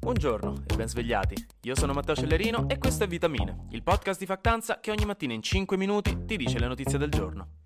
Buongiorno e ben svegliati. Io sono Matteo Cellerino e questo è Vitamine, il podcast di Factanza che ogni mattina in 5 minuti ti dice le notizie del giorno.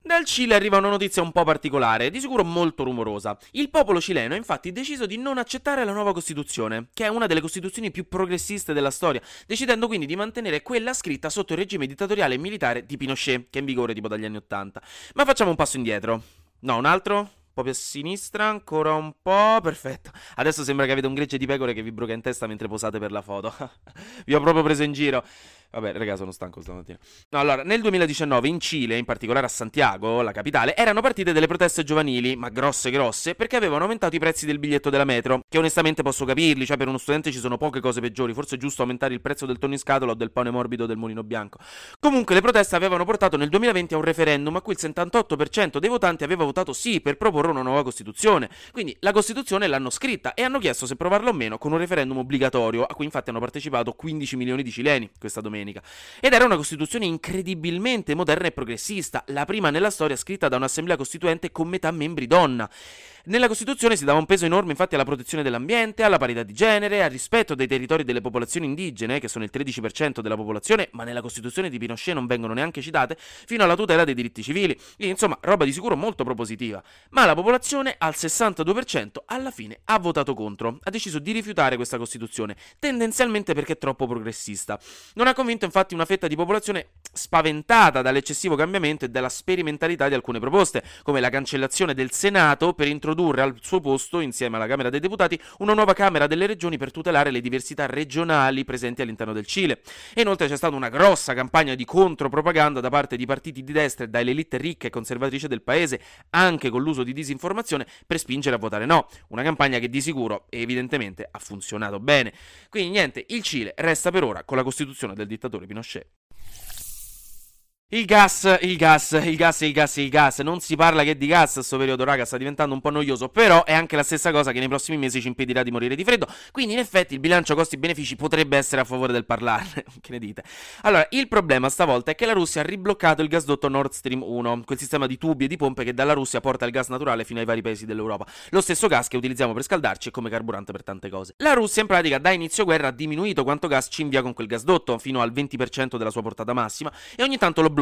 Dal Cile arriva una notizia un po' particolare, di sicuro molto rumorosa. Il popolo cileno ha infatti deciso di non accettare la nuova Costituzione, che è una delle costituzioni più progressiste della storia, decidendo quindi di mantenere quella scritta sotto il regime dittatoriale e militare di Pinochet, che è in vigore tipo dagli anni Ottanta. Ma facciamo un passo indietro. No, un altro? Più a sinistra, ancora un po'. Perfetto. Adesso sembra che avete un gregge di pecore che vi bruca in testa mentre posate per la foto. vi ho proprio preso in giro. Vabbè, raga, sono stanco stamattina. No, allora, nel 2019 in Cile, in particolare a Santiago, la capitale, erano partite delle proteste giovanili, ma grosse grosse, perché avevano aumentato i prezzi del biglietto della metro, che onestamente posso capirli, cioè per uno studente ci sono poche cose peggiori, forse è giusto aumentare il prezzo del tonno in scatola o del pane morbido del mulino bianco. Comunque le proteste avevano portato nel 2020 a un referendum a cui il 78% dei votanti aveva votato sì per proporre una nuova Costituzione. Quindi la Costituzione l'hanno scritta e hanno chiesto se provarla o meno con un referendum obbligatorio, a cui infatti hanno partecipato 15 milioni di cileni questa domenica domenica. Ed era una Costituzione incredibilmente moderna e progressista, la prima nella storia scritta da un'assemblea costituente con metà membri donna. Nella Costituzione si dava un peso enorme infatti alla protezione dell'ambiente, alla parità di genere, al rispetto dei territori delle popolazioni indigene, che sono il 13% della popolazione, ma nella Costituzione di Pinochet non vengono neanche citate, fino alla tutela dei diritti civili. Quindi, insomma, roba di sicuro molto propositiva. Ma la popolazione, al 62%, alla fine ha votato contro, ha deciso di rifiutare questa Costituzione, tendenzialmente perché è troppo progressista. Non ha convinto infatti una fetta di popolazione spaventata dall'eccessivo cambiamento e dalla sperimentalità di alcune proposte, come la cancellazione del Senato per introdurre al suo posto, insieme alla Camera dei Deputati, una nuova Camera delle Regioni per tutelare le diversità regionali presenti all'interno del Cile. E inoltre c'è stata una grossa campagna di contropropaganda da parte di partiti di destra e dalle elite ricche e conservatrici del paese, anche con l'uso di disinformazione, per spingere a votare no. Una campagna che di sicuro evidentemente ha funzionato bene. Quindi niente, il Cile resta per ora con la Costituzione del dittatore Pinochet. Il gas, il gas, il gas, il gas, il gas. Non si parla che di gas a questo periodo, raga, sta diventando un po' noioso. Però è anche la stessa cosa che nei prossimi mesi ci impedirà di morire di freddo. Quindi, in effetti, il bilancio costi-benefici potrebbe essere a favore del parlarne. che ne dite? Allora, il problema stavolta è che la Russia ha ribloccato il gasdotto Nord Stream 1, quel sistema di tubi e di pompe che dalla Russia porta il gas naturale fino ai vari paesi dell'Europa. Lo stesso gas che utilizziamo per scaldarci e come carburante per tante cose. La Russia, in pratica, da inizio guerra ha diminuito quanto gas ci invia con quel gasdotto, fino al 20% della sua portata massima, e ogni tanto lo blocca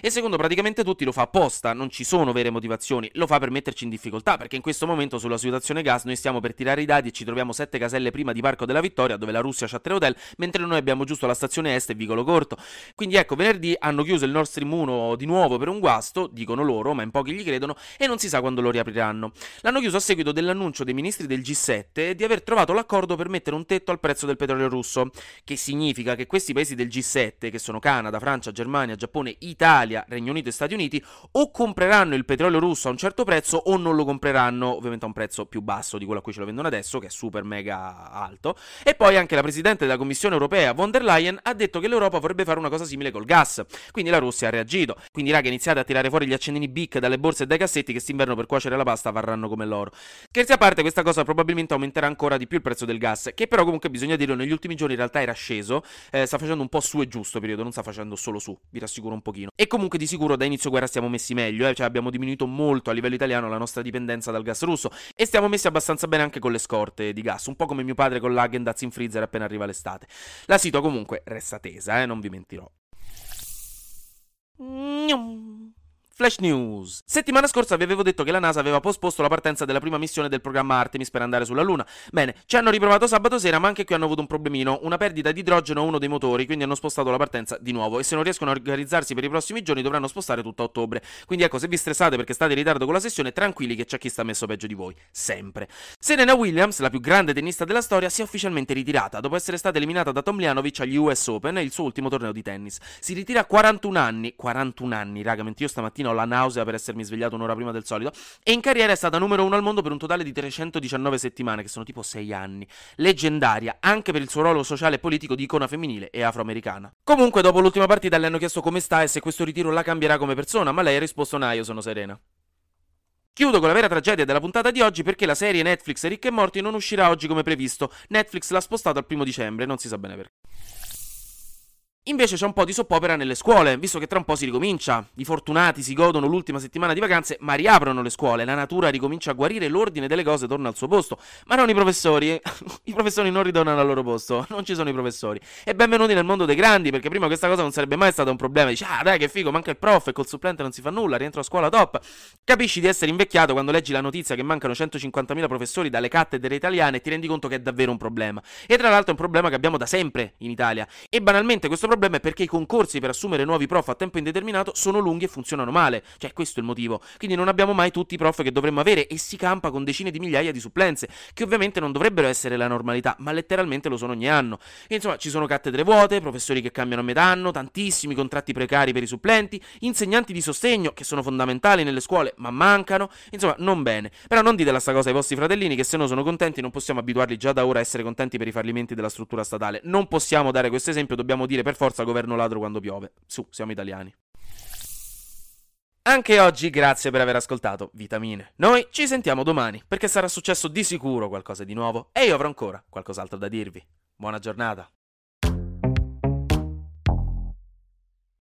e secondo praticamente tutti lo fa apposta, non ci sono vere motivazioni, lo fa per metterci in difficoltà perché in questo momento sulla situazione gas noi stiamo per tirare i dadi e ci troviamo sette caselle prima di Parco della Vittoria dove la Russia ha tre hotel, mentre noi abbiamo giusto la stazione est e Vicolo Corto. Quindi ecco, venerdì hanno chiuso il Nord Stream 1 di nuovo per un guasto, dicono loro, ma in pochi gli credono e non si sa quando lo riapriranno. L'hanno chiuso a seguito dell'annuncio dei ministri del G7 di aver trovato l'accordo per mettere un tetto al prezzo del petrolio russo, che significa che questi paesi del G7, che sono Canada, Francia, Germania, Giappone, Italia, Regno Unito e Stati Uniti o compreranno il petrolio russo a un certo prezzo o non lo compreranno ovviamente a un prezzo più basso di quello a cui ce lo vendono adesso, che è super mega alto. E poi anche la Presidente della Commissione Europea, von der Leyen, ha detto che l'Europa vorrebbe fare una cosa simile col gas. Quindi la Russia ha reagito. Quindi raga, iniziate a tirare fuori gli accendini BIC dalle borse e dai cassetti che st'inverno per cuocere la pasta varranno come l'oro. Scherzi a parte, questa cosa probabilmente aumenterà ancora di più il prezzo del gas, che però comunque bisogna dire negli ultimi giorni in realtà era sceso, eh, sta facendo un po' su e giù sto periodo, non sta facendo solo su, vi rassicuro un pochino. E comunque di sicuro da inizio guerra stiamo messi meglio, eh? cioè abbiamo diminuito molto a livello italiano la nostra dipendenza dal gas russo e stiamo messi abbastanza bene anche con le scorte di gas, un po' come mio padre con l'Agendaz in freezer appena arriva l'estate. La situa comunque resta tesa, eh? non vi mentirò. Flash News. Settimana scorsa vi avevo detto che la NASA aveva posposto la partenza della prima missione del programma Artemis per andare sulla Luna. Bene, ci hanno riprovato sabato sera, ma anche qui hanno avuto un problemino, una perdita di idrogeno a uno dei motori, quindi hanno spostato la partenza di nuovo e se non riescono a organizzarsi per i prossimi giorni dovranno spostare tutto a ottobre. Quindi ecco, se vi stressate perché state in ritardo con la sessione, tranquilli che c'è chi sta messo peggio di voi, sempre. Serena Williams, la più grande tennista della storia, si è ufficialmente ritirata dopo essere stata eliminata da Tomljanovic agli US Open, il suo ultimo torneo di tennis. Si ritira a 41 anni, 41 anni, raga, mentre io stamattina ho la nausea per essermi svegliato un'ora prima del solito. E in carriera è stata numero uno al mondo per un totale di 319 settimane, che sono tipo 6 anni. Leggendaria, anche per il suo ruolo sociale e politico di icona femminile e afroamericana. Comunque, dopo l'ultima partita le hanno chiesto come sta e se questo ritiro la cambierà come persona, ma lei ha risposto: No, io sono serena. Chiudo con la vera tragedia della puntata di oggi perché la serie Netflix Rick e Morty non uscirà oggi come previsto. Netflix l'ha spostato al primo dicembre, non si sa bene perché. Invece c'è un po' di soppopera nelle scuole, visto che tra un po' si ricomincia. I fortunati si godono l'ultima settimana di vacanze, ma riaprono le scuole. La natura ricomincia a guarire, l'ordine delle cose torna al suo posto. Ma non i professori. I professori non ritornano al loro posto. Non ci sono i professori. E benvenuti nel mondo dei grandi, perché prima questa cosa non sarebbe mai stata un problema. Dici, ah, dai, che figo, manca il prof e col supplente non si fa nulla, rientro a scuola top. Capisci di essere invecchiato quando leggi la notizia che mancano 150.000 professori dalle cattedre italiane e ti rendi conto che è davvero un problema. E tra l'altro è un problema che abbiamo da sempre in Italia. E banalmente questo problema è perché i concorsi per assumere nuovi prof a tempo indeterminato sono lunghi e funzionano male. Cioè, questo è il motivo. Quindi non abbiamo mai tutti i prof che dovremmo avere e si campa con decine di migliaia di supplenze, che ovviamente non dovrebbero essere la normalità, ma letteralmente lo sono ogni anno. E insomma, ci sono cattedre vuote, professori che cambiano a metà anno, tantissimi contratti precari per i supplenti, insegnanti di sostegno che sono fondamentali nelle scuole, ma mancano. Insomma, non bene. Però non dite la sta cosa ai vostri fratellini che se no sono contenti, non possiamo abituarli già da ora a essere contenti per i fallimenti della struttura statale. Non possiamo dare questo esempio, dobbiamo dire per forza governo governo ladro quando piove. Su, siamo italiani. Anche oggi grazie per aver ascoltato Vitamine. Noi ci sentiamo domani perché sarà successo di sicuro qualcosa di nuovo e io avrò ancora qualcos'altro da dirvi. Buona giornata.